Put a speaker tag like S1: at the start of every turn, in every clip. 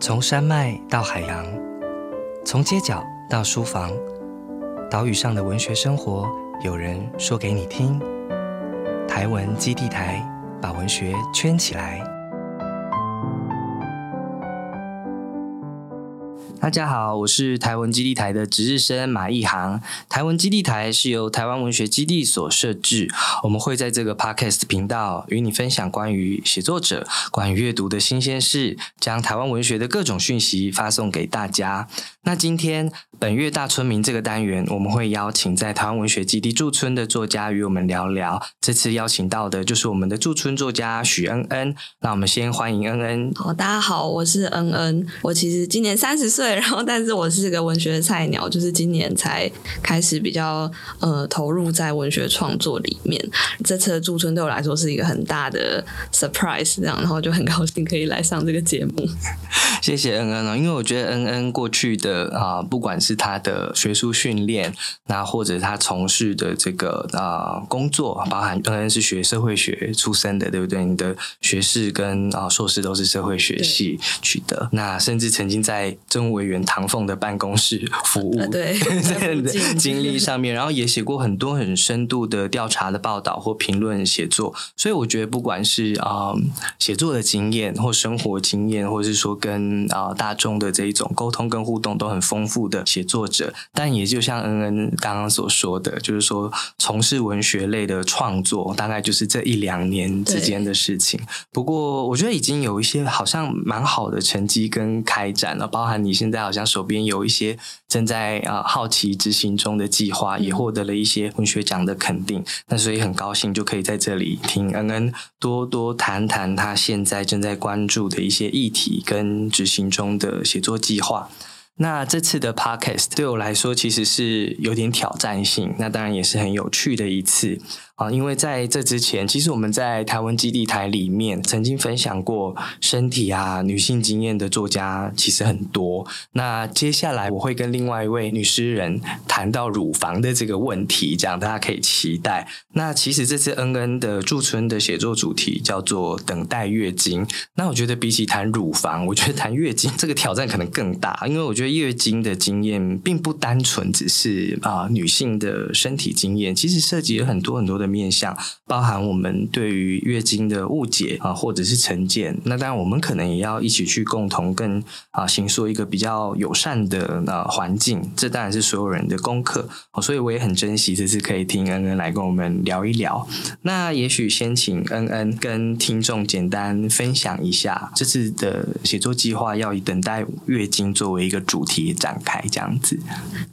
S1: 从山脉到海洋，从街角到书房，岛屿上的文学生活，有人说给你听。台文基地台把文学圈起来。大家好，我是台文基地台的值日生马一航。台文基地台是由台湾文学基地所设置，我们会在这个 podcast 频道与你分享关于写作者、关于阅读的新鲜事，将台湾文学的各种讯息发送给大家。那今天本月大村民这个单元，我们会邀请在台湾文学基地驻村的作家与我们聊聊。这次邀请到的就是我们的驻村作家许恩恩。那我们先欢迎恩恩。
S2: 好，大家好，我是恩恩。我其实今年三十岁，然后但是我是个文学菜鸟，就是今年才开始比较呃投入在文学创作里面。这次的驻村对我来说是一个很大的 surprise，这样，然后就很高兴可以来上这个节目。
S1: 谢谢恩恩哦，因为我觉得恩恩过去的啊，不管是他的学术训练，那或者他从事的这个啊工作，包含当然是学社会学出身的，对不对？你的学士跟啊硕士都是社会学系取得，那甚至曾经在政务委员唐凤的办公室服务，
S2: 对
S1: 经历上面，然后也写过很多很深度的调查的报道或评论写作，所以我觉得不管是啊写作的经验或生活经验，或者是说跟啊大众的这一种沟通跟互动都很丰富的写作者，但也就像恩恩刚刚所说的，就是说从事文学类的创作，大概就是这一两年之间的事情。不过我觉得已经有一些好像蛮好的成绩跟开展了，包含你现在好像手边有一些正在啊好奇执行中的计划，也获得了一些文学奖的肯定。那所以很高兴就可以在这里听恩恩多多谈谈他现在正在关注的一些议题跟执行中的写作计划。那这次的 podcast 对我来说其实是有点挑战性，那当然也是很有趣的一次。啊，因为在这之前，其实我们在台湾基地台里面曾经分享过身体啊、女性经验的作家其实很多。那接下来我会跟另外一位女诗人谈到乳房的这个问题，这样大家可以期待。那其实这次恩恩的驻村的写作主题叫做“等待月经”。那我觉得比起谈乳房，我觉得谈月经这个挑战可能更大，因为我觉得月经的经验并不单纯只是啊女性的身体经验，其实涉及了很多很多的。面向包含我们对于月经的误解啊，或者是成见。那当然，我们可能也要一起去共同跟啊，行说一个比较友善的呃环境。这当然是所有人的功课。所以我也很珍惜这次可以听恩恩来跟我们聊一聊。那也许先请恩恩跟听众简单分享一下这次的写作计划，要以等待月经作为一个主题展开这样子。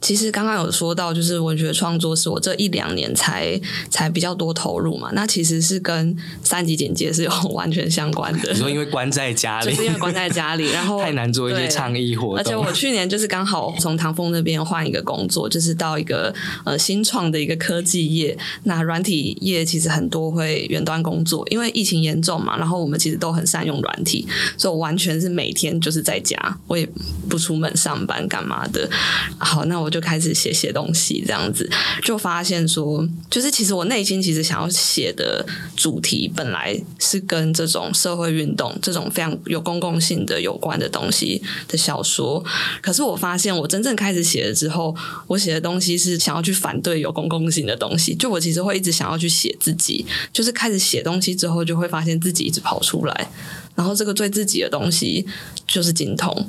S2: 其实刚刚有说到，就是文学创作是我这一两年才才比较。较多投入嘛？那其实是跟三级简介是有完全相关的。
S1: 你说因为关在家里，
S2: 就是因为关在家里，然后
S1: 太难做一些倡议活动。
S2: 而且我去年就是刚好从唐风那边换一个工作，就是到一个呃新创的一个科技业。那软体业其实很多会远端工作，因为疫情严重嘛。然后我们其实都很善用软体，所以我完全是每天就是在家，我也不出门上班干嘛的。好，那我就开始写写东西，这样子就发现说，就是其实我内心。其实想要写的主题本来是跟这种社会运动、这种非常有公共性的有关的东西的小说，可是我发现我真正开始写了之后，我写的东西是想要去反对有公共性的东西。就我其实会一直想要去写自己，就是开始写东西之后，就会发现自己一直跑出来，然后这个对自己的东西就是精通。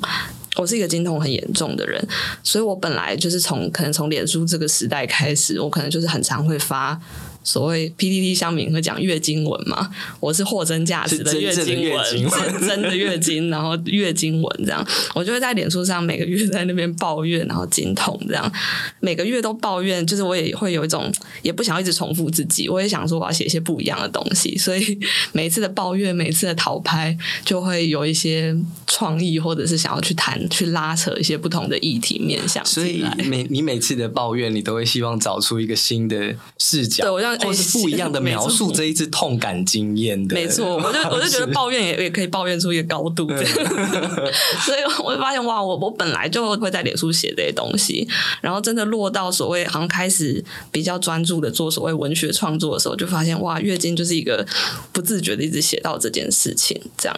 S2: 我是一个精通很严重的人，所以我本来就是从可能从脸书这个时代开始，我可能就是很常会发。所谓 PPT 乡民会讲月经文嘛？我是货真价实的月经文，是真的月经，然后月经文这样，我就会在脸书上每个月在那边抱怨，然后经痛这样，每个月都抱怨，就是我也会有一种也不想要一直重复自己，我也想说我要写一些不一样的东西，所以每一次的抱怨，每次的讨拍，就会有一些创意，或者是想要去谈、去拉扯一些不同的议题面向。
S1: 所以每你每次的抱怨，你都会希望找出一个新的视角。
S2: 对我让
S1: 或是不一样的描述这一次痛感经验的。
S2: 没错，我就我就觉得抱怨也也可以抱怨出一个高度，所以我就发现哇，我我本来就会在脸书写这些东西，然后真的落到所谓好像开始比较专注的做所谓文学创作的时候，就发现哇，月经就是一个不自觉的一直写到这件事情。这样，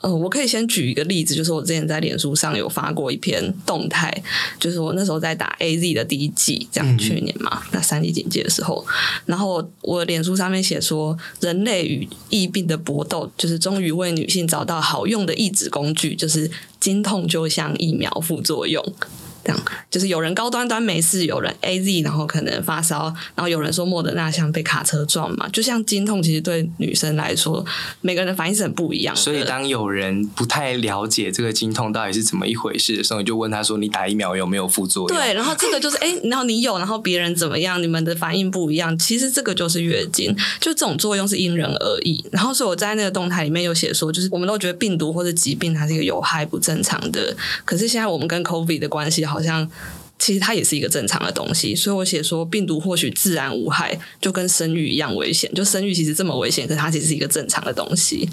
S2: 呃，我可以先举一个例子，就是我之前在脸书上有发过一篇动态，就是我那时候在打 A Z 的第一季，这样去年嘛，那三级警戒的时候，然后我脸书上面写说，人类与疫病的搏斗，就是终于为女性找到好用的抑制工具，就是经痛就像疫苗副作用。这样就是有人高端端没事，有人 A Z，然后可能发烧，然后有人说莫德纳像被卡车撞嘛，就像经痛，其实对女生来说，每个人的反应是很不一样的。
S1: 所以当有人不太了解这个经痛到底是怎么一回事的时候，你就问他说：“你打疫苗有没有副作用？”
S2: 对，然后这个就是哎，然后你有，然后别人怎么样，你们的反应不一样，其实这个就是月经，就这种作用是因人而异。然后所以我在那个动态里面有写说，就是我们都觉得病毒或者疾病它是一个有害不正常的，可是现在我们跟 COVID 的关系好。好像其实它也是一个正常的东西，所以我写说病毒或许自然无害，就跟生育一样危险。就生育其实这么危险，可是它其实是一个正常的东西。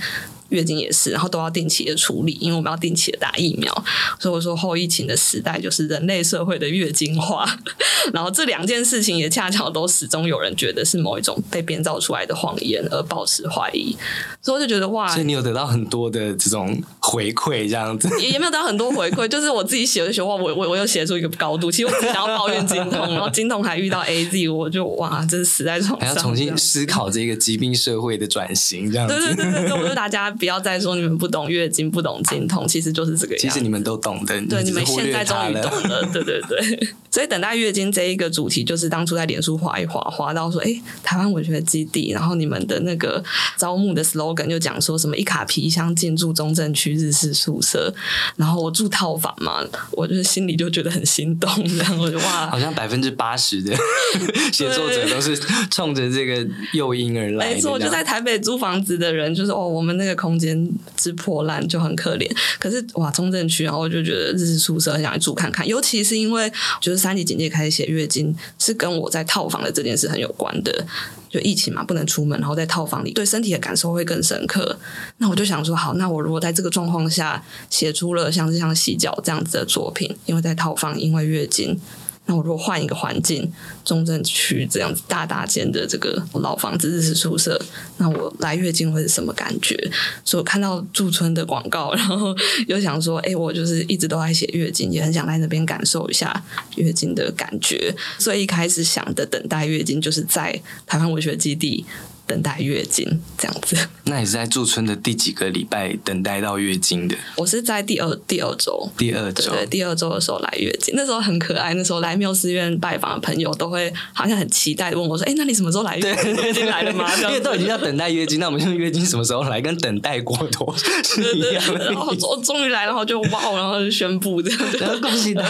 S2: 月经也是，然后都要定期的处理，因为我们要定期的打疫苗。所以我说后疫情的时代就是人类社会的月经化，然后这两件事情也恰巧都始终有人觉得是某一种被编造出来的谎言而保持怀疑，所以我就觉得哇，
S1: 所以你有得到很多的这种回馈，这样子。
S2: 也 也没有得到很多回馈，就是我自己写的写话，我我我又写出一个高度，其实我只想要抱怨经痛，然后经痛还遇到 A Z，我就哇，真是死在床上，
S1: 还要重新思考这个疾病社会的转型，这样子，
S2: 对对对对，我觉得大家。不要再说你们不懂月经、不懂经痛，其实就是这个样
S1: 子。其实你们都懂的，
S2: 对，你们现在终于懂
S1: 了。
S2: 对对对，所以等待月经这一个主题，就是当初在脸书划一划，划到说，哎，台湾文学基地，然后你们的那个招募的 slogan 就讲说什么一卡皮箱进驻中正区日式宿舍，然后我住套房嘛，我就是心里就觉得很心动，然后我就哇，
S1: 好像百分之八十的 写作者都是冲着这个诱因而来。
S2: 没错，就在台北租房子的人，就是哦，我们那个空。空间之破烂就很可怜，可是哇，中正区，然后我就觉得日式宿舍很想来住看看，尤其是因为就是三级警戒开始写月经，是跟我在套房的这件事很有关的，就疫情嘛，不能出门，然后在套房里对身体的感受会更深刻。那我就想说，好，那我如果在这个状况下写出了像是像洗脚这样子的作品，因为在套房，因为月经。那我如果换一个环境，中正区这样子大大间的这个老房子日式宿舍，那我来月经会是什么感觉？所以我看到驻村的广告，然后又想说，哎，我就是一直都在写月经，也很想来那边感受一下月经的感觉。所以一开始想的等待月经，就是在台湾文学基地。等待月经这样子，
S1: 那你是在驻村的第几个礼拜等待到月经的？
S2: 我是在第二第二周，
S1: 第二周
S2: 对第二周的时候来月经，那时候很可爱。那时候来缪斯院拜访的朋友都会好像很期待问我说：“哎，那你什么时候来月月经来了吗？”
S1: 因为都已经要等待月经，那我们就月经什么时候来，跟等待过多是一样的。
S2: 然后终终于来了，然后就哇，然后就宣布这样，
S1: 然后恭喜他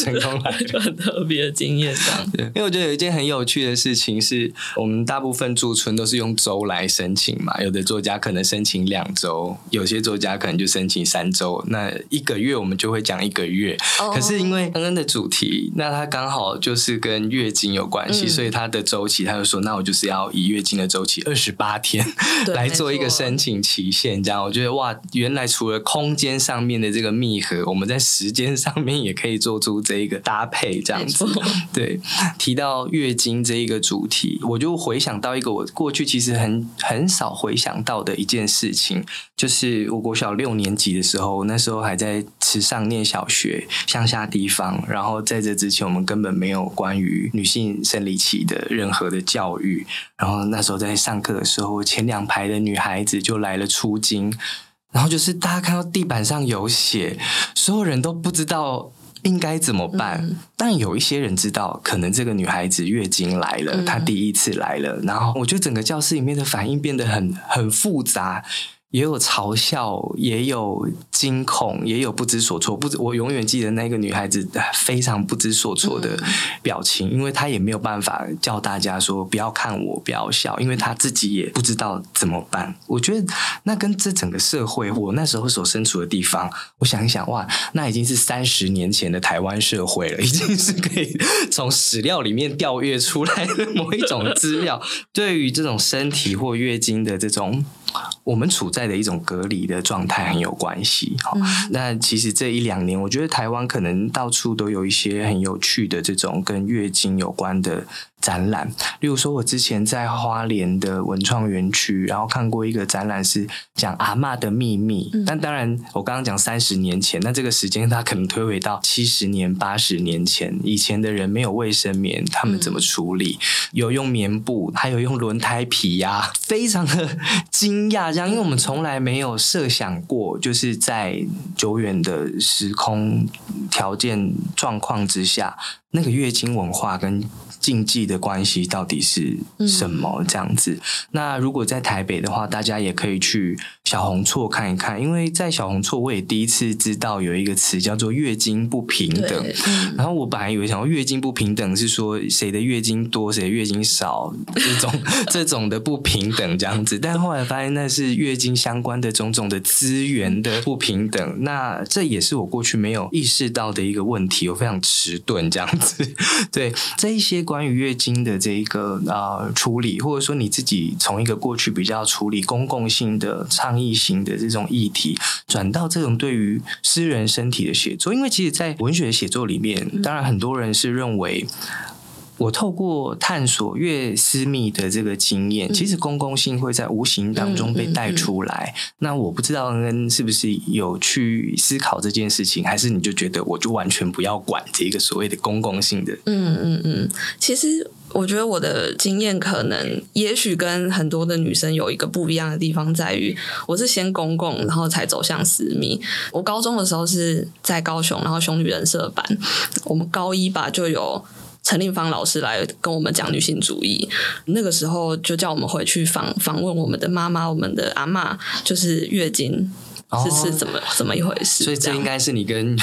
S1: 成功来，
S2: 就很特 别的经验这样。
S1: 因为我觉得有一件很有趣的事情是，我们大部分驻村都是用周来申请嘛，有的作家可能申请两周，有些作家可能就申请三周。那一个月我们就会讲一个月。可是因为恩恩的主题，那他刚好就是跟月经有关系，所以他的周期他就说，那我就是要以月经的周期二十八天来做一个申请期限。这样我觉得哇，原来除了空间上面的这个密合，我们在时间上面也可以做出这一个搭配。这样子，对，提到月经这一个主题，我就回想到一个我过去。其实很很少回想到的一件事情，就是我国小六年级的时候，那时候还在池上念小学，乡下地方。然后在这之前，我们根本没有关于女性生理期的任何的教育。然后那时候在上课的时候，前两排的女孩子就来了出经，然后就是大家看到地板上有血，所有人都不知道。应该怎么办？但有一些人知道，可能这个女孩子月经来了，她第一次来了。然后我觉得整个教室里面的反应变得很很复杂。也有嘲笑，也有惊恐，也有不知所措。不，我永远记得那个女孩子非常不知所措的表情，因为她也没有办法叫大家说不要看我，不要笑，因为她自己也不知道怎么办。我觉得那跟这整个社会，我那时候所身处的地方，我想一想，哇，那已经是三十年前的台湾社会了，已经是可以从史料里面调阅出来的某一种资料。对于这种身体或月经的这种。我们处在的一种隔离的状态很有关系哈。那其实这一两年，我觉得台湾可能到处都有一些很有趣的这种跟月经有关的。展览，例如说，我之前在花莲的文创园区，然后看过一个展览，是讲阿妈的秘密。但当然，我刚刚讲三十年前，那这个时间它可能推回到七十年、八十年前。以前的人没有卫生棉，他们怎么处理？有用棉布，还有用轮胎皮呀，非常的 惊讶。这样，因为我们从来没有设想过，就是在久远的时空条件状况之下，那个月经文化跟。禁忌的关系到底是什么？这样子。那如果在台北的话，大家也可以去小红错看一看，因为在小红错，我也第一次知道有一个词叫做月经不平等。然后我本来以为想说月经不平等是说谁的月经多，谁的月经少这种 这种的不平等这样子，但后来发现那是月经相关的种种的资源的不平等。那这也是我过去没有意识到的一个问题，我非常迟钝这样子。对这一些。关于月经的这一个啊处理，或者说你自己从一个过去比较处理公共性的倡议型的这种议题，转到这种对于私人身体的写作，因为其实，在文学写作里面，当然很多人是认为。我透过探索越私密的这个经验，其实公共性会在无形当中被带出来。那我不知道恩恩是不是有去思考这件事情，还是你就觉得我就完全不要管这个所谓的公共性的？
S2: 嗯嗯嗯。其实我觉得我的经验可能也许跟很多的女生有一个不一样的地方，在于我是先公共，然后才走向私密。我高中的时候是在高雄，然后雄女人社班，我们高一吧就有。陈令芳老师来跟我们讲女性主义，那个时候就叫我们回去访访问我们的妈妈、我们的阿妈，就是月经是是怎么怎么一回事。
S1: 所以这应该是你跟。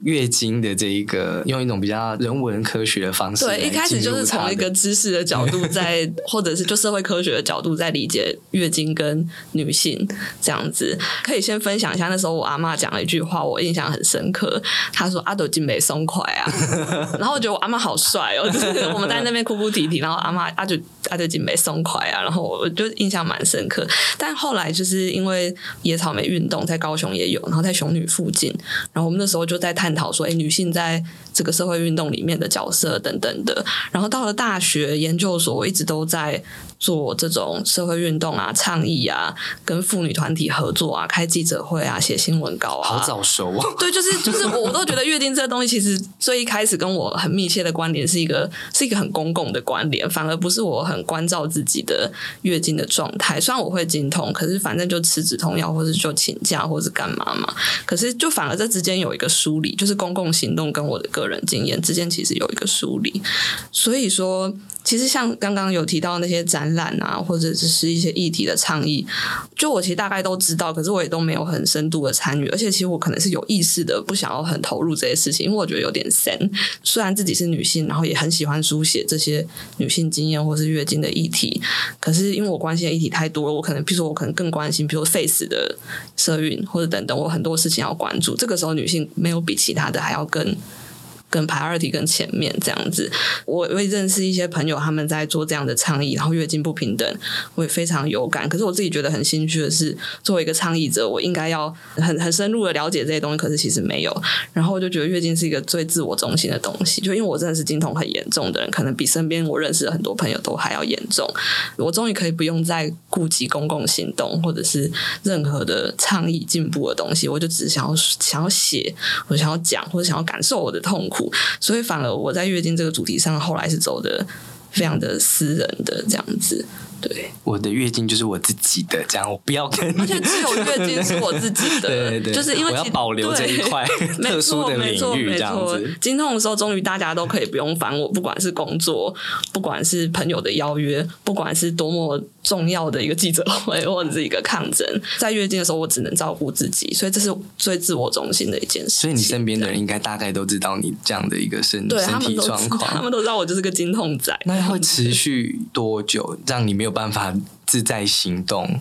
S1: 月经的这一个，用一种比较人文科学的方式，
S2: 对，一开始就是从一个知识的角度，在 或者是就社会科学的角度，在理解月经跟女性这样子。可以先分享一下，那时候我阿妈讲了一句话，我印象很深刻。她说：“阿斗金没松快啊。” 然后我觉得我阿妈好帅哦，就是我们在那边哭哭啼啼，然后阿妈阿斗阿斗金被松快啊，然后我就印象蛮深刻。但后来就是因为野草莓运动在高雄也有，然后在雄女附近，然后我们那时候就在探。讨说，哎，女性在这个社会运动里面的角色等等的。然后到了大学研究所，我一直都在做这种社会运动啊、倡议啊，跟妇女团体合作啊，开记者会啊，写新闻稿啊。
S1: 好早熟啊！
S2: 对，就是就是，我都觉得月经这个东西，其实最一开始跟我很密切的关联是一个是一个很公共的关联，反而不是我很关照自己的月经的状态。虽然我会经痛，可是反正就吃止痛药，或是就请假，或是干嘛嘛。可是就反而这之间有一个梳理。就是公共行动跟我的个个人经验之间其实有一个梳理，所以说。其实像刚刚有提到那些展览啊，或者只是一些议题的倡议，就我其实大概都知道，可是我也都没有很深度的参与。而且其实我可能是有意识的不想要很投入这些事情，因为我觉得有点深。虽然自己是女性，然后也很喜欢书写这些女性经验或是月经的议题，可是因为我关心的议题太多了，我可能比如说我可能更关心，比如说 face 的社运或者等等，我很多事情要关注。这个时候女性没有比其他的还要更。跟 priority 更前面这样子，我会认识一些朋友，他们在做这样的倡议，然后月经不平等，我也非常有感。可是我自己觉得很心虚的是，作为一个倡议者，我应该要很很深入的了解这些东西，可是其实没有。然后我就觉得月经是一个最自我中心的东西，就因为我真的是经痛很严重的人，可能比身边我认识的很多朋友都还要严重。我终于可以不用再顾及公共行动或者是任何的倡议进步的东西，我就只想要想要写，我想要讲或者想要感受我的痛苦。所以，反而我在月经这个主题上，后来是走的非常的私人的这样子。对，
S1: 我的月经就是我自己的，这样我不要跟，
S2: 而且只有月经是我自己的，
S1: 对对，
S2: 就是因为
S1: 我要保留这一块 特殊的领域，这样子。
S2: 经痛的时候，终于大家都可以不用烦我，不管是工作，不管是朋友的邀约，不管是多么重要的一个记者会或者是一个抗争。在月经的时候，我只能照顾自己，所以这是最自我中心的一件事。
S1: 所以你身边的人应该大概都知道你这样的一个身身体状况，
S2: 他们都知道我就是个经痛仔。
S1: 那会持续多久，让你没有办法自在行动？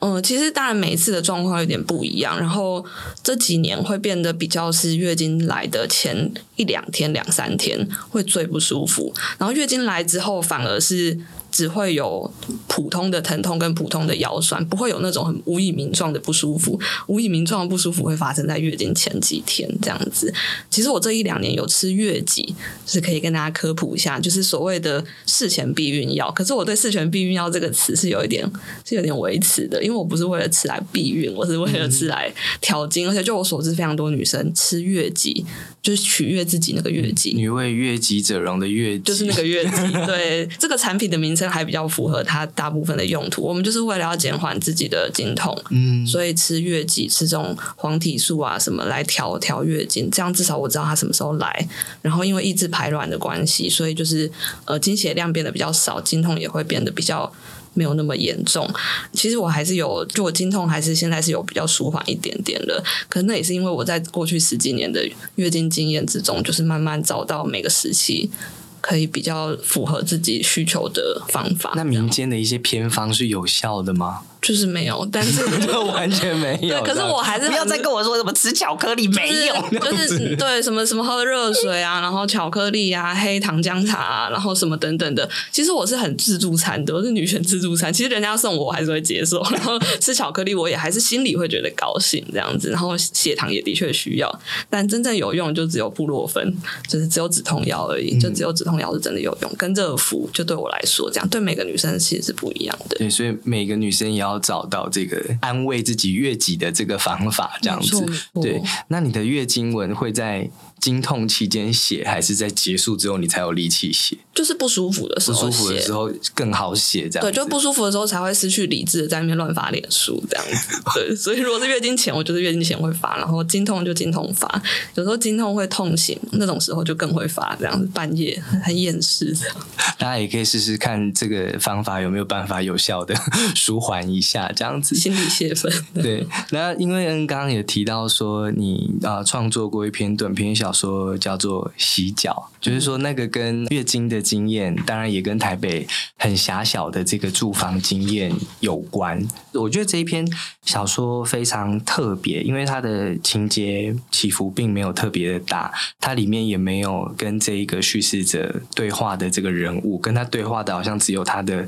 S2: 嗯，其实当然每一次的状况有点不一样，然后这几年会变得比较是月经来的前一两天、两三天会最不舒服，然后月经来之后反而是。只会有普通的疼痛跟普通的腰酸，不会有那种很无以名状的不舒服。无以名状的不舒服会发生在月经前几天这样子。其实我这一两年有吃月季，就是可以跟大家科普一下，就是所谓的事前避孕药。可是我对事前避孕药这个词是有一点是有点维持的，因为我不是为了吃来避孕，我是为了吃来调经。而且就我所知，非常多女生吃月季就是取悦自己那个月季，
S1: 女为悦己者容的月，
S2: 就是那个月季。对这个产品的名称。还比较符合它大部分的用途。我们就是为了要减缓自己的经痛，嗯，所以吃月季，吃这种黄体素啊什么来调调月经，这样至少我知道它什么时候来。然后因为抑制排卵的关系，所以就是呃经血量变得比较少，经痛也会变得比较没有那么严重。其实我还是有，就我经痛还是现在是有比较舒缓一点点的。可能那也是因为我在过去十几年的月经经验之中，就是慢慢找到每个时期。可以比较符合自己需求的方法。
S1: 那民间的一些偏方是有效的吗？
S2: 就是没有，但是
S1: 完全没有。
S2: 对可是我还是
S1: 不要再跟我说什么吃巧克力没用，
S2: 就是 对什么什么喝热水啊，然后巧克力啊、黑糖姜茶啊，然后什么等等的。其实我是很自助餐的，我是女权自助餐。其实人家送我，我还是会接受。然后吃巧克力，我也还是心里会觉得高兴这样子。然后血糖也的确需要，但真正有用就只有布洛芬，就是只有止痛药而已。就只有止痛药是真的有用，跟热敷就对我来说，这样对每个女生其实是不一样的。
S1: 对，所以每个女生也要。要找到这个安慰自己月己的这个方法，这样子。对，那你的月经文会在经痛期间写，还是在结束之后你才有力气写？
S2: 就是不舒服的时候，
S1: 不舒服的时候更好写，这样。
S2: 对，就不舒服的时候才会失去理智，在那边乱发脸书这样子。对，所以如果是月经前，我就是月经前会发，然后经痛就经痛发。有时候经痛会痛醒，那种时候就更会发，这样子半夜很厌世的。
S1: 大家也可以试试看这个方法有没有办法有效的 舒缓一下，这样子
S2: 心理泄愤。
S1: 对，那因为恩刚刚也提到说，你啊创作过一篇短篇小说叫做《洗脚》，就是说那个跟月经的经验，当然也跟台北很狭小的这个住房经验有关。我觉得这一篇小说非常特别，因为它的情节起伏并没有特别的大，它里面也没有跟这一个叙事者对话的这个人物。跟他对话的好像只有他的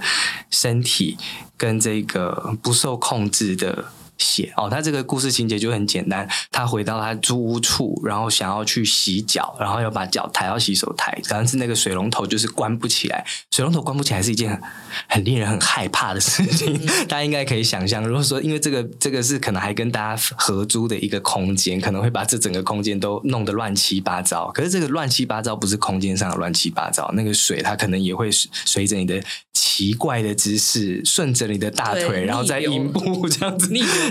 S1: 身体跟这个不受控制的。写哦，他这个故事情节就很简单。他回到他租屋处，然后想要去洗脚，然后要把脚抬到洗手台，但是那个水龙头就是关不起来。水龙头关不起来是一件很令人很害怕的事情，大家应该可以想象。如果说因为这个这个是可能还跟大家合租的一个空间，可能会把这整个空间都弄得乱七八糟。可是这个乱七八糟不是空间上的乱七八糟，那个水它可能也会随着你的奇怪的姿势，顺着你的大腿，然后再阴部 这样子
S2: 逆流。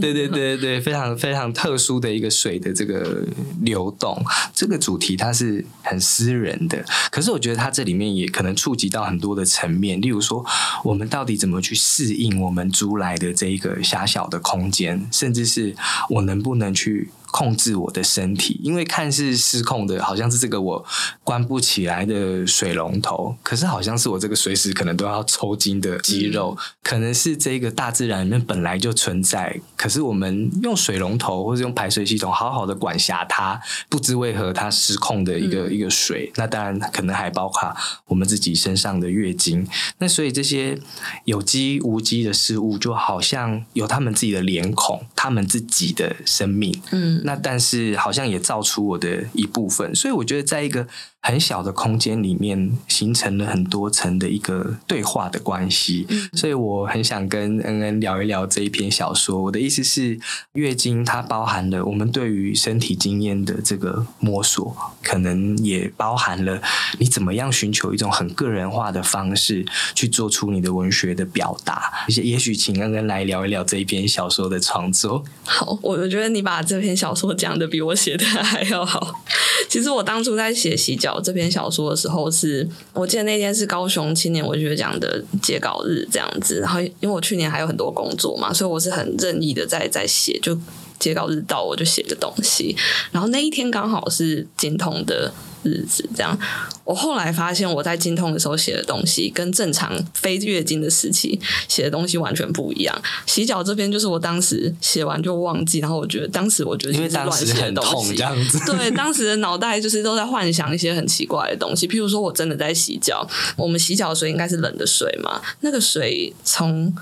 S1: 对对对对非常非常特殊的一个水的这个流动，这个主题它是很私人的，可是我觉得它这里面也可能触及到很多的层面，例如说我们到底怎么去适应我们租来的这一个狭小的空间，甚至是我能不能去。控制我的身体，因为看似失控的，好像是这个我关不起来的水龙头，可是好像是我这个随时可能都要抽筋的肌肉，可能是这个大自然里面本来就存在，可是我们用水龙头或者用排水系统好好的管辖它，不知为何它失控的一个一个水，那当然可能还包括我们自己身上的月经，那所以这些有机无机的事物就好像有他们自己的脸孔，他们自己的生命，嗯。那但是好像也造出我的一部分，所以我觉得在一个。很小的空间里面形成了很多层的一个对话的关系，所以我很想跟恩恩聊一聊这一篇小说。我的意思是，月经它包含了我们对于身体经验的这个摸索，可能也包含了你怎么样寻求一种很个人化的方式去做出你的文学的表达。也也许请恩恩来聊一聊这一篇小说的创作。
S2: 好，我我觉得你把这篇小小说讲的比我写的还要好。其实我当初在写洗脚这篇小说的时候是，我记得那天是高雄青年文学奖的截稿日这样子，然后因为我去年还有很多工作嘛，所以我是很任意的在 在写，就截稿日到我就写个东西，然后那一天刚好是精通的。日子这样，我后来发现我在经痛的时候写的东西，跟正常非月经的时期写的东西完全不一样。洗脚这边就是我当时写完就忘记，然后我觉得当时我觉得
S1: 因为当时很痛这样子，
S2: 对，当时的脑袋就是都在幻想一些很奇怪的东西，譬如说我真的在洗脚，我们洗脚的水应该是冷的水嘛，那个水从。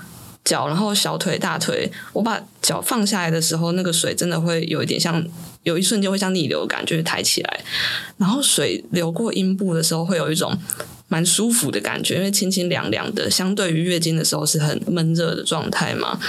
S2: 脚，然后小腿、大腿，我把脚放下来的时候，那个水真的会有一点像，有一瞬间会像逆流感，就是抬起来。然后水流过阴部的时候，会有一种蛮舒服的感觉，因为清清凉凉的，相对于月经的时候是很闷热的状态嘛。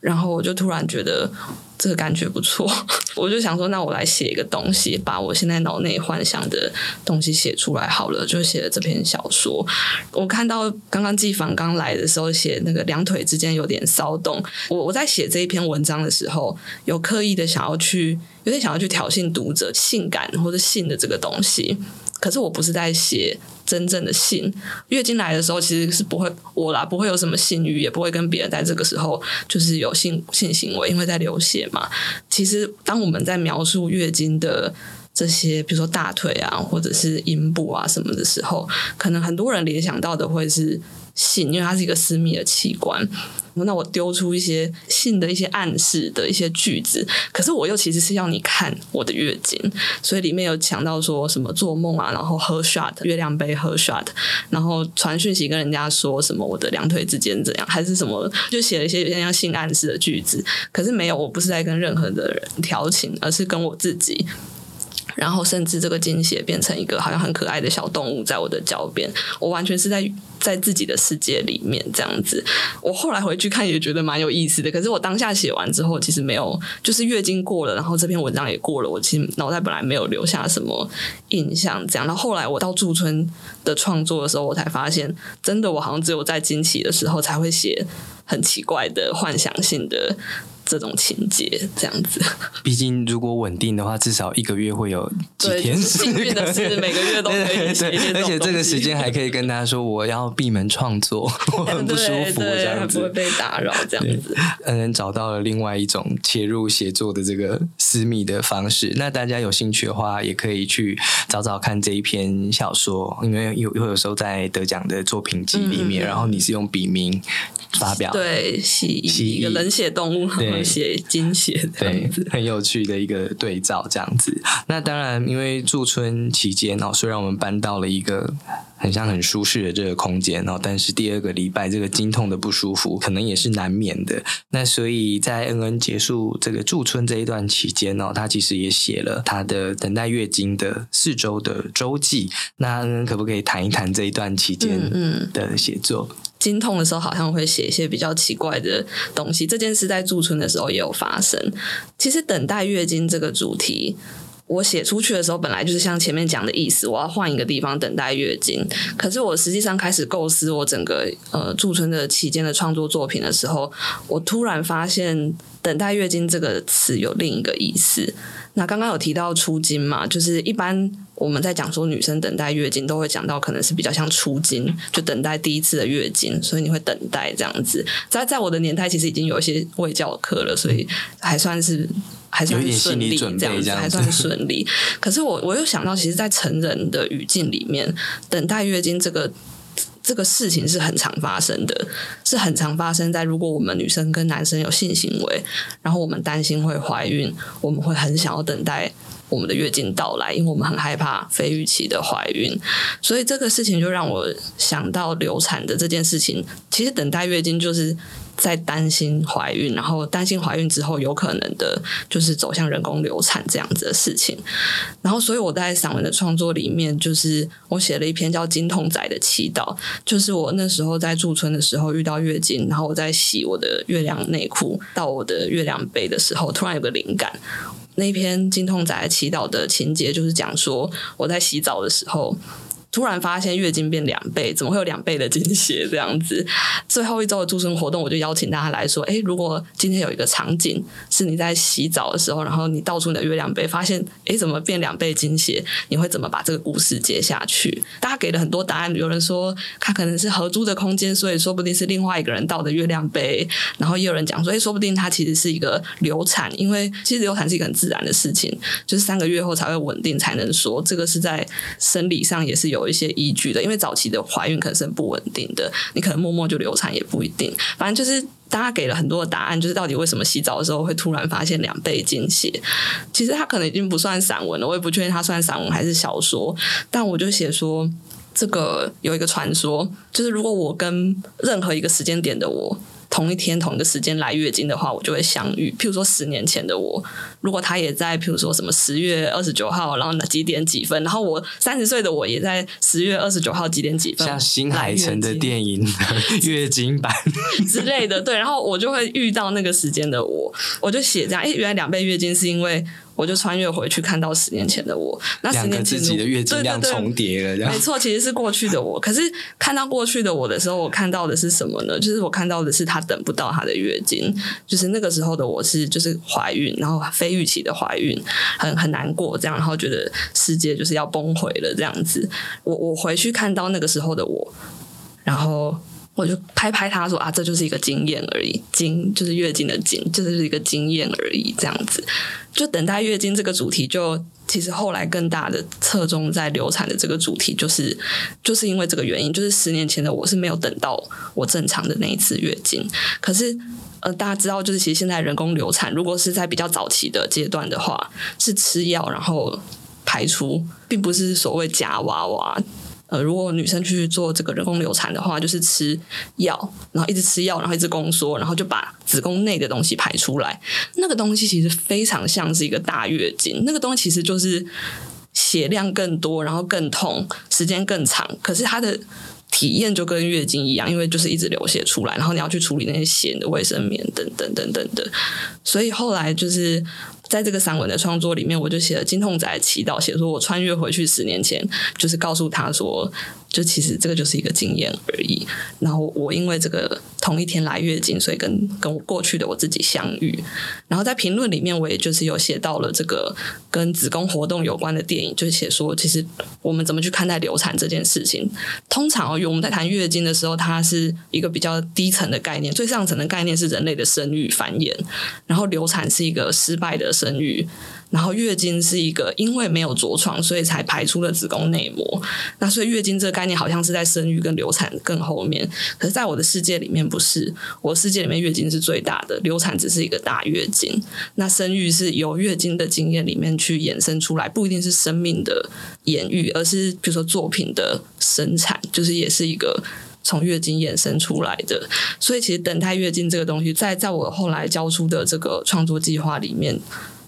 S2: 然后我就突然觉得。这个感觉不错，我就想说，那我来写一个东西，把我现在脑内幻想的东西写出来好了，就写了这篇小说。我看到刚刚季凡刚来的时候写那个两腿之间有点骚动，我我在写这一篇文章的时候，有刻意的想要去，有点想要去挑衅读者性感或者性的这个东西。可是我不是在写真正的性，月经来的时候其实是不会我啦，不会有什么性欲，也不会跟别人在这个时候就是有性性行为，因为在流血嘛。其实当我们在描述月经的这些，比如说大腿啊，或者是阴部啊什么的时候，可能很多人联想到的会是。性，因为它是一个私密的器官，那我丢出一些性的一些暗示的一些句子，可是我又其实是要你看我的月经，所以里面有强到说什么做梦啊，然后喝 shot 月亮杯喝 shot，然后传讯息跟人家说什么我的两腿之间怎样，还是什么，就写了一些有点像性暗示的句子，可是没有，我不是在跟任何的人调情，而是跟我自己。然后甚至这个精血变成一个好像很可爱的小动物，在我的脚边，我完全是在在自己的世界里面这样子。我后来回去看也觉得蛮有意思的，可是我当下写完之后，其实没有，就是月经过了，然后这篇文章也过了，我其实脑袋本来没有留下什么印象。这样，然后后来我到驻村的创作的时候，我才发现，真的我好像只有在惊奇的时候才会写很奇怪的幻想性的。这种情节这样子，
S1: 毕竟如果稳定的话，至少一个月会有几天。
S2: 幸运的是每个月都可以
S1: 对，而且这个时间还可以跟大家说我要闭门创作，我很不舒服这样子，
S2: 不会被打扰这样子。
S1: 嗯，找到了另外一种切入写作的这个私密的方式。那大家有兴趣的话，也可以去找找看这一篇小说，因为有有时候在得奖的作品集里面，然后你是用笔名发表，
S2: 对，蜥一个冷血动物。写精血这样子，
S1: 很有趣的一个对照，这样子。那当然，因为驻村期间哦，虽然我们搬到了一个很像很舒适的这个空间哦，但是第二个礼拜这个经痛的不舒服，可能也是难免的。那所以在恩恩结束这个驻村这一段期间哦，他其实也写了他的等待月经的四周的周记。那恩恩可不可以谈一谈这一段期间的写作？
S2: 经痛的时候，好像会写一些比较奇怪的东西。这件事在驻村的时候也有发生。其实等待月经这个主题，我写出去的时候，本来就是像前面讲的意思，我要换一个地方等待月经。可是我实际上开始构思我整个呃驻村的期间的创作作品的时候，我突然发现“等待月经”这个词有另一个意思。那刚刚有提到出经嘛，就是一般我们在讲说女生等待月经，都会讲到可能是比较像出经，就等待第一次的月经，所以你会等待这样子。在在我的年代，其实已经有一些未教课了，所以还算是还算顺利这样子，还算顺利。可是我我又想到，其实，在成人的语境里面，等待月经这个。这个事情是很常发生的，是很常发生在如果我们女生跟男生有性行为，然后我们担心会怀孕，我们会很想要等待我们的月经到来，因为我们很害怕非预期的怀孕。所以这个事情就让我想到流产的这件事情。其实等待月经就是。在担心怀孕，然后担心怀孕之后有可能的，就是走向人工流产这样子的事情。然后，所以我在散文的创作里面，就是我写了一篇叫《金童仔的祈祷》，就是我那时候在驻村的时候遇到月经，然后我在洗我的月亮内裤到我的月亮杯的时候，突然有个灵感。那篇《金童仔的祈祷》的情节就是讲说，我在洗澡的时候。突然发现月经变两倍，怎么会有两倍的经血这样子？最后一周的助生活动，我就邀请大家来说：，哎，如果今天有一个场景是你在洗澡的时候，然后你倒出你的月亮杯，发现哎怎么变两倍经血，你会怎么把这个故事接下去？大家给了很多答案，有人说他可能是合租的空间，所以说不定是另外一个人倒的月亮杯，然后也有人讲说，哎，说不定它其实是一个流产，因为其实流产是一个很自然的事情，就是三个月后才会稳定，才能说这个是在生理上也是有有一些依据的，因为早期的怀孕可能是不稳定的，你可能默默就流产也不一定，反正就是大家给了很多的答案，就是到底为什么洗澡的时候会突然发现两倍经血？其实它可能已经不算散文了，我也不确定它算散文还是小说，但我就写说这个有一个传说，就是如果我跟任何一个时间点的我。同一天同一个时间来月经的话，我就会相遇。譬如说十年前的我，如果他也在，譬如说什么十月二十九号，然后几点几分，然后我三十岁的我也在十月二十九号几点几分，
S1: 像新海诚的电影月经版
S2: 之类的，对，然后我就会遇到那个时间的我，我就写这样，哎，原来两倍月经是因为。我就穿越回去看到十年前的我，那十年前
S1: 自己的月经量重叠了，
S2: 没错，其实是过去的我。可是看到过去的我的时候，我看到的是什么呢？就是我看到的是她等不到她的月经，就是那个时候的我是就是怀孕，然后非预期的怀孕，很很难过，这样，然后觉得世界就是要崩毁了这样子。我我回去看到那个时候的我，然后。我就拍拍他说啊，这就是一个经验而已，经就是月经的经，这就是一个经验而已，这样子。就等待月经这个主题，就其实后来更大的侧重在流产的这个主题，就是就是因为这个原因，就是十年前的我是没有等到我正常的那一次月经。可是呃，大家知道，就是其实现在人工流产，如果是在比较早期的阶段的话，是吃药然后排出，并不是所谓假娃娃。呃，如果女生去做这个人工流产的话，就是吃药，然后一直吃药，然后一直宫缩，然后就把子宫内的东西排出来。那个东西其实非常像是一个大月经，那个东西其实就是血量更多，然后更痛，时间更长。可是它的体验就跟月经一样，因为就是一直流血出来，然后你要去处理那些血的卫生棉等等等等的。所以后来就是。在这个散文的创作里面，我就写了金痛仔祈祷，写说我穿越回去十年前，就是告诉他说。就其实这个就是一个经验而已。然后我因为这个同一天来月经，所以跟跟我过去的我自己相遇。然后在评论里面，我也就是有写到了这个跟子宫活动有关的电影，就写说，其实我们怎么去看待流产这件事情。通常哦，我们在谈月经的时候，它是一个比较低层的概念，最上层的概念是人类的生育繁衍，然后流产是一个失败的生育。然后月经是一个因为没有着床，所以才排出了子宫内膜。那所以月经这个概念好像是在生育跟流产更后面。可是在我的世界里面不是，我世界里面月经是最大的，流产只是一个大月经。那生育是由月经的经验里面去衍生出来，不一定是生命的演育，而是比如说作品的生产，就是也是一个从月经衍生出来的。所以其实等待月经这个东西，在在我后来教出的这个创作计划里面。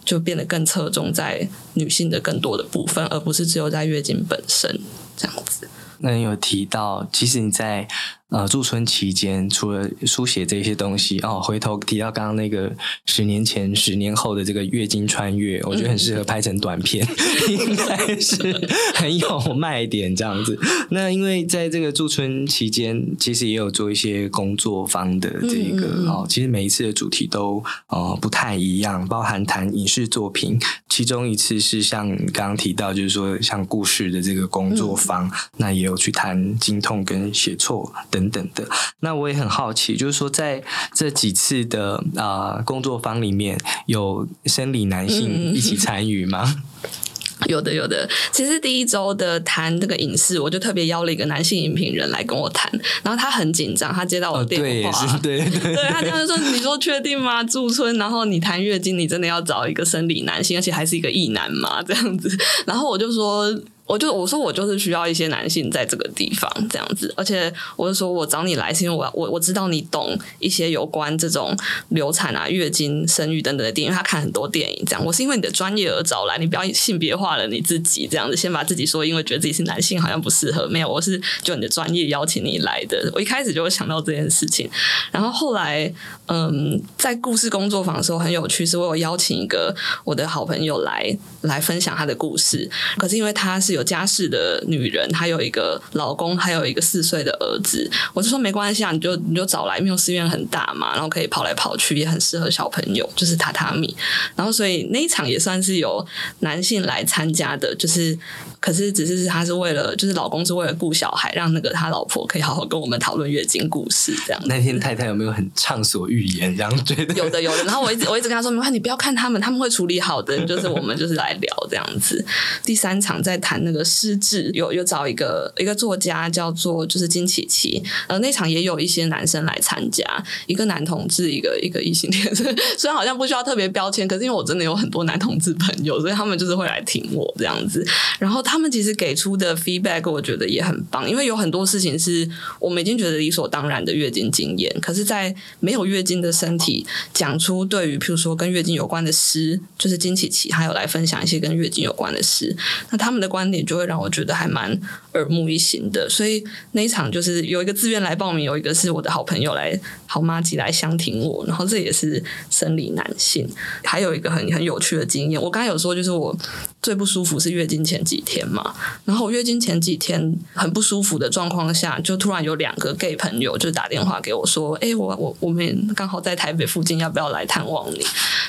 S2: 就变得更侧重在女性的更多的部分，而不是只有在月经本身这样子。
S1: 那你有提到，其实你在。呃，驻村期间除了书写这些东西哦，回头提到刚刚那个十年前、十年后的这个月经穿越，我觉得很适合拍成短片，应该是很有卖点这样子。那因为在这个驻村期间，其实也有做一些工作坊的这个哦，其实每一次的主题都呃不太一样，包含谈影视作品，其中一次是像刚刚提到，就是说像故事的这个工作坊，那也有去谈经痛跟写错。等等的，那我也很好奇，就是说在这几次的啊工作坊里面有生理男性一起参与吗？
S2: 有的，有的。其实第一周的谈这个影视，我就特别邀了一个男性影评人来跟我谈，然后他很紧张，他接到我的电
S1: 话，对 对，
S2: 对他这样说：“你说确定吗？驻村，然后你谈月经，你真的要找一个生理男性，而且还是一个异男吗？这样子。”然后我就说。我就我说我就是需要一些男性在这个地方这样子，而且我就说我找你来是因为我我我知道你懂一些有关这种流产啊、月经、生育等等的电影，他看很多电影这样。我是因为你的专业而找来，你不要性别化了你自己这样子，先把自己说因为觉得自己是男性好像不适合，没有，我是就你的专业邀请你来的。我一开始就会想到这件事情，然后后来嗯，在故事工作坊的时候很有趣，是我有邀请一个我的好朋友来来分享他的故事，可是因为他是有。有家室的女人，她有一个老公，还有一个四岁的儿子。我就说没关系啊，你就你就找来，因为寺院很大嘛，然后可以跑来跑去，也很适合小朋友，就是榻榻米。然后所以那一场也算是有男性来参加的，就是可是只是他是为了，就是老公是为了顾小孩，让那个他老婆可以好好跟我们讨论月经故事这样。
S1: 那天太太有没有很畅所欲言，然后觉得？
S2: 有的有的。然后我一直我一直跟他说，没关系，你不要看他们，他们会处理好的。就是我们就是来聊这样子。第三场在谈那个失智，有有找一个一个作家叫做就是金琪琪，呃，那场也有一些男生来参加，一个男同志，一个一个异性恋。虽然好像不需要特别标签，可是因为我真的有很多男同志朋友，所以他们就是会来听我这样子。然后他们其实给出的 feedback 我觉得也很棒，因为有很多事情是我们已经觉得理所当然的月经经验，可是，在没有月经的身体讲出对于譬如说跟月经有关的诗，就是金琪琪还有来分享一些跟月经有关的事，那他们的观你就会让我觉得还蛮耳目一新的。所以那一场就是有一个自愿来报名，有一个是我的好朋友来好妈吉来相挺我，然后这也是生理男性，还有一个很很有趣的经验。我刚才有说，就是我最不舒服是月经前几天嘛，然后我月经前几天很不舒服的状况下，就突然有两个 gay 朋友就打电话给我说：“哎，我我我们刚好在台北附近，要不要来探望你？”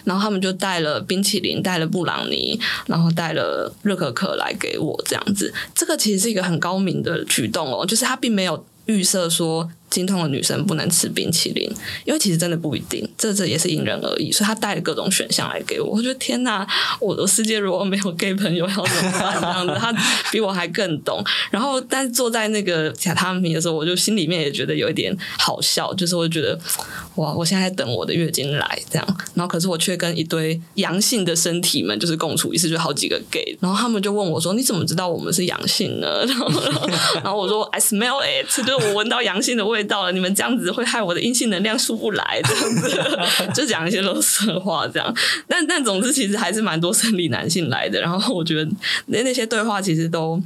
S2: 然后他们就带了冰淇淋，带了布朗尼，然后带了热可可来给我，这样子。这个其实是一个很高明的举动哦，就是他并没有预设说。经痛的女生不能吃冰淇淋，因为其实真的不一定，这这也是因人而异。所以他带了各种选项来给我，我觉得天哪，我的世界如果没有 gay 朋友要怎么办？这样子，他比我还更懂。然后，但是坐在那个榻榻米的时候，我就心里面也觉得有一点好笑，就是我觉得哇，我现在在等我的月经来这样，然后可是我却跟一堆阳性的身体们就是共处一室，就好几个 gay，然后他们就问我说：“你怎么知道我们是阳性呢？”然后，然后我说：“I smell it，就是我闻到阳性的味。”到了，你们这样子会害我的阴性能量出不来，这样子 就讲一些垃圾话，这样。但但总之，其实还是蛮多生理男性来的。然后我觉得那那些对话其实都。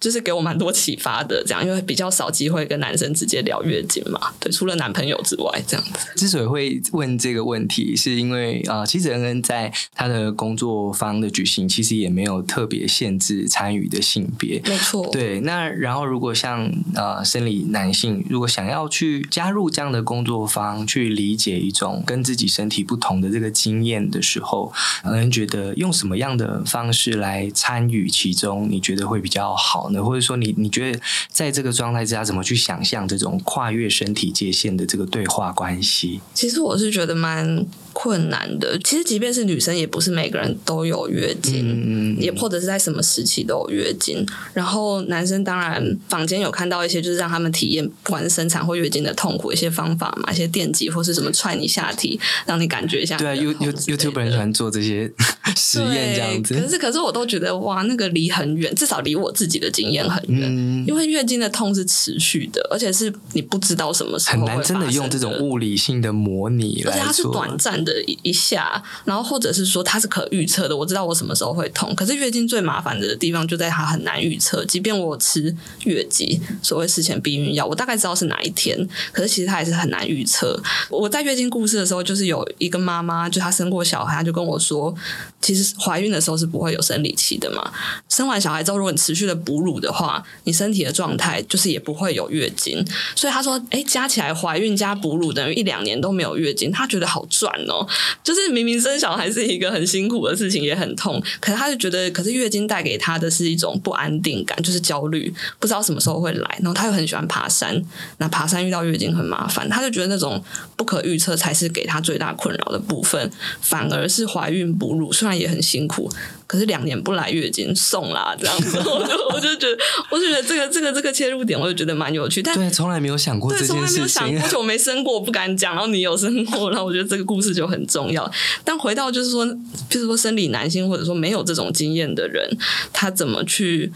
S2: 就是给我蛮多启发的，这样，因为比较少机会跟男生直接聊月经嘛，对，除了男朋友之外，这样子。
S1: 之所以会问这个问题，是因为啊，其实恩恩在他的工作方的举行，其实也没有特别限制参与的性别，
S2: 没错。
S1: 对，那然后如果像呃生理男性，如果想要去加入这样的工作方，去理解一种跟自己身体不同的这个经验的时候，恩恩觉得用什么样的方式来参与其中，你觉得会比较好？或者说，你你觉得在这个状态之下，怎么去想象这种跨越身体界限的这个对话关系？
S2: 其实我是觉得蛮。困难的，其实即便是女生，也不是每个人都有月经，也或者是在什么时期都有月经。然后男生当然坊间有看到一些，就是让他们体验不管是生产或月经的痛苦一些方法嘛，一些电击或是什么踹你下体，让你感觉一下。
S1: 对啊，You You YouTube 很喜欢做这些实验这样子。
S2: 可是可是我都觉得哇，那个离很远，至少离我自己的经验很远。因为月经的痛是持续的，而且是你不知道什么时候
S1: 很难真的用这种物理性的模拟
S2: 而且它是短暂。的一一下，然后或者是说它是可预测的，我知道我什么时候会痛。可是月经最麻烦的地方就在它很难预测，即便我吃月经所谓事前避孕药，我大概知道是哪一天，可是其实它还是很难预测。我在月经故事的时候，就是有一个妈妈，就她生过小孩，就跟我说，其实怀孕的时候是不会有生理期的嘛。生完小孩之后，如果你持续的哺乳的话，你身体的状态就是也不会有月经。所以她说，哎，加起来怀孕加哺乳等于一两年都没有月经，她觉得好赚哦。就是明明生小孩是一个很辛苦的事情，也很痛，可是他就觉得，可是月经带给他的是一种不安定感，就是焦虑，不知道什么时候会来。然后他又很喜欢爬山，那爬山遇到月经很麻烦，他就觉得那种不可预测才是给他最大困扰的部分，反而是怀孕哺乳虽然也很辛苦。可是两年不来月经送啦，这样子，我就我就觉得，我就觉得这个这个这个切入点，我就觉得蛮有趣。但
S1: 对，从来没有想过这件事情，
S2: 而且我没生过，不敢讲。然后你有生过，然后我觉得这个故事就很重要。但回到就是说，就是说生理男性或者说没有这种经验的人，他怎么去？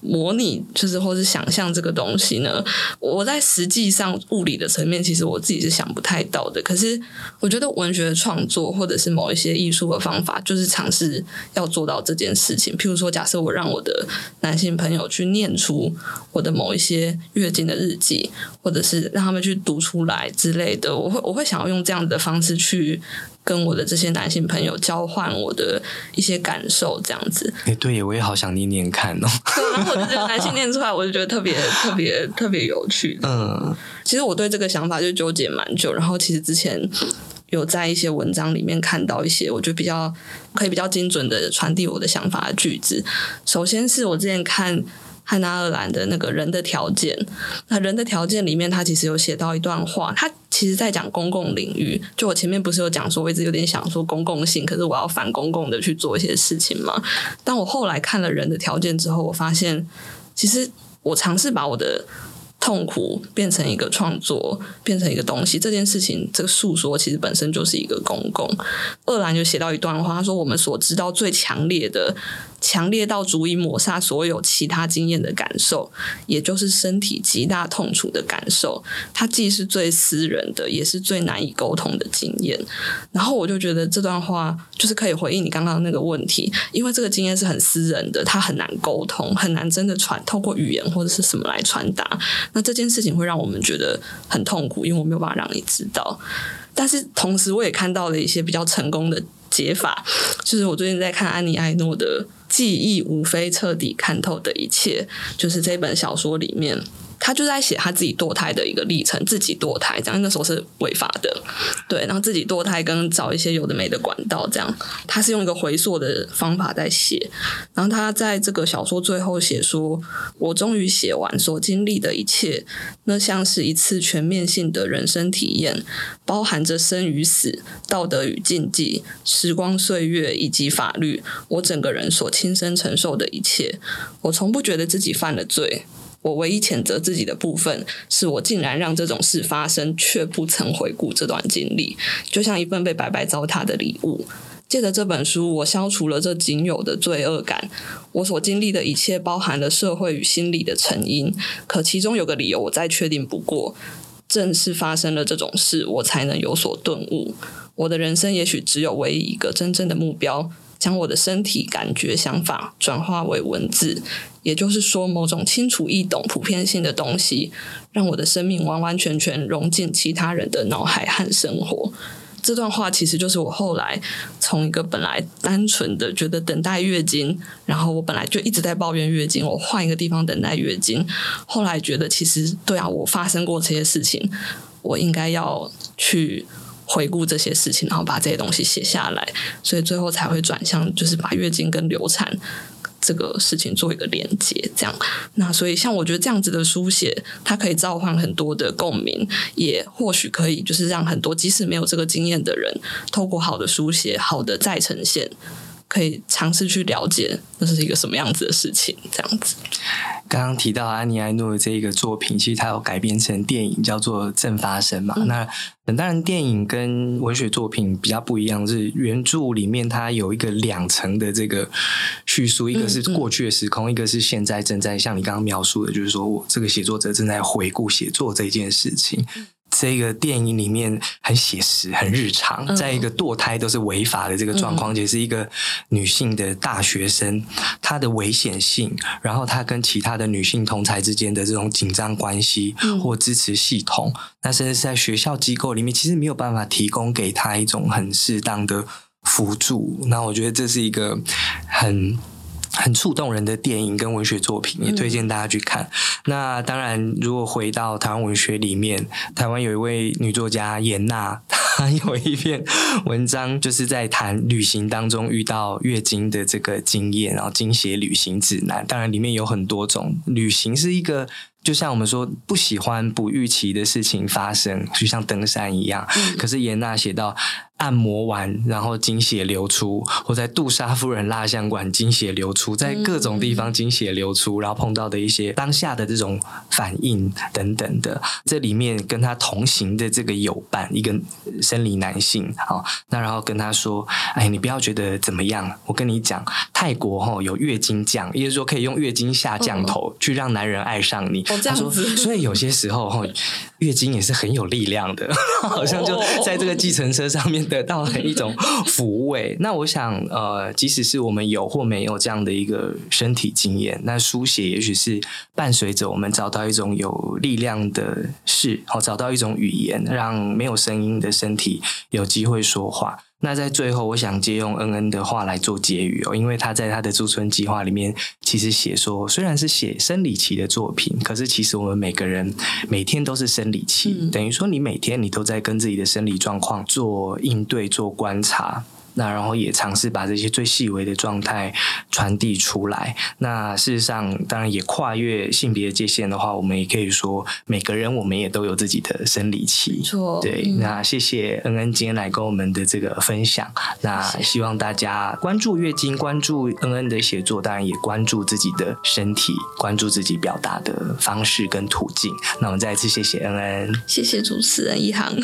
S2: 模拟就是或是想象这个东西呢？我在实际上物理的层面，其实我自己是想不太到的。可是我觉得文学创作或者是某一些艺术的方法，就是尝试要做到这件事情。譬如说，假设我让我的男性朋友去念出我的某一些月经的日记，或者是让他们去读出来之类的，我会我会想要用这样的方式去。跟我的这些男性朋友交换我的一些感受，这样子。
S1: 哎，对，我也好想念念看哦。
S2: 然后我就觉得男性念出来，我就觉得特别特别特别有趣。嗯，其实我对这个想法就纠结蛮久。然后其实之前有在一些文章里面看到一些，我觉得比较可以比较精准的传递我的想法的句子。首先是我之前看。汉娜·二兰的那个人的条件，那人的条件里面，他其实有写到一段话，他其实在讲公共领域。就我前面不是有讲说，我一直有点想说公共性，可是我要反公共的去做一些事情嘛。但我后来看了人的条件之后，我发现，其实我尝试把我的。痛苦变成一个创作，变成一个东西，这件事情，这个诉说其实本身就是一个公共。二兰就写到一段话，他说：“我们所知道最强烈的、强烈到足以抹杀所有其他经验的感受，也就是身体极大痛楚的感受。它既是最私人的，也是最难以沟通的经验。”然后我就觉得这段话就是可以回应你刚刚那个问题，因为这个经验是很私人的，它很难沟通，很难真的传透过语言或者是什么来传达。那这件事情会让我们觉得很痛苦，因为我没有办法让你知道。但是同时，我也看到了一些比较成功的解法，就是我最近在看安妮艾诺的《记忆无非彻底看透的一切》，就是这本小说里面。他就在写他自己堕胎的一个历程，自己堕胎，这样那时候是违法的，对，然后自己堕胎跟找一些有的没的管道，这样他是用一个回溯的方法在写，然后他在这个小说最后写说：“我终于写完所经历的一切，那像是一次全面性的人生体验，包含着生与死、道德与禁忌、时光岁月以及法律，我整个人所亲身承受的一切，我从不觉得自己犯了罪。”我唯一谴责自己的部分，是我竟然让这种事发生，却不曾回顾这段经历，就像一份被白白糟蹋的礼物。借着这本书，我消除了这仅有的罪恶感。我所经历的一切，包含了社会与心理的成因，可其中有个理由，我再确定不过。正是发生了这种事，我才能有所顿悟。我的人生也许只有唯一一个真正的目标。将我的身体感觉、想法转化为文字，也就是说，某种清楚易懂、普遍性的东西，让我的生命完完全全融进其他人的脑海和生活。这段话其实就是我后来从一个本来单纯的觉得等待月经，然后我本来就一直在抱怨月经，我换一个地方等待月经，后来觉得其实对啊，我发生过这些事情，我应该要去。回顾这些事情，然后把这些东西写下来，所以最后才会转向，就是把月经跟流产这个事情做一个连接。这样，那所以像我觉得这样子的书写，它可以召唤很多的共鸣，也或许可以就是让很多即使没有这个经验的人，透过好的书写、好的再呈现。可以尝试去了解那是一个什么样子的事情，这样子。
S1: 刚刚提到安妮埃诺的这一个作品，其实它有改编成电影，叫做《正发生》嘛。那当然，电影跟文学作品比较不一样，是原著里面它有一个两层的这个叙述，一个是过去的时空，一个是现在正在像你刚刚描述的，就是说我这个写作者正在回顾写作这件事情。这个电影里面很写实、很日常，在一个堕胎都是违法的这个状况，也是一个女性的大学生，她的危险性，然后她跟其他的女性同才之间的这种紧张关系或支持系统，那甚至是在学校机构里面，其实没有办法提供给她一种很适当的辅助。那我觉得这是一个很。很触动人的电影跟文学作品，也推荐大家去看。那当然，如果回到台湾文学里面，台湾有一位女作家严娜，她有一篇文章，就是在谈旅行当中遇到月经的这个经验，然后经写旅行指南。当然，里面有很多种旅行是一个。就像我们说不喜欢不预期的事情发生，就像登山一样。可是严娜写到按摩完，然后精血流出，或在杜莎夫人蜡像馆精血流出，在各种地方精血流出，然后碰到的一些当下的这种反应等等的。这里面跟他同行的这个友伴，一个生理男性，好，那然后跟他说：“哎，你不要觉得怎么样，我跟你讲，泰国哈有月经降，也就是说可以用月经下降头去让男人爱上你。”
S2: 他说：“
S1: 所以有些时候哈，月经也是很有力量的，好像就在这个计程车上面 得到了一种 抚慰。那我想，呃，即使是我们有或没有这样的一个身体经验，那书写也许是伴随着我们找到一种有力量的事，好找到一种语言，让没有声音的身体有机会说话。那在最后，我想借用恩恩的话来做结语哦，因为他在他的驻村计划里面，其实写说，虽然是写生理期的作品，可是其实我们每个人每天都是生理期，等于说你每天你都在跟自己的生理状况做应对、做观察。那然后也尝试把这些最细微的状态传递出来。那事实上，当然也跨越性别界限的话，我们也可以说，每个人我们也都有自己的生理期。
S2: 错，
S1: 对。那谢谢恩恩今天来跟我们的这个分享。那希望大家关注月经，关注恩恩的写作，当然也关注自己的身体，关注自己表达的方式跟途径。那我们再一次谢谢恩恩，
S2: 谢谢主持人一航。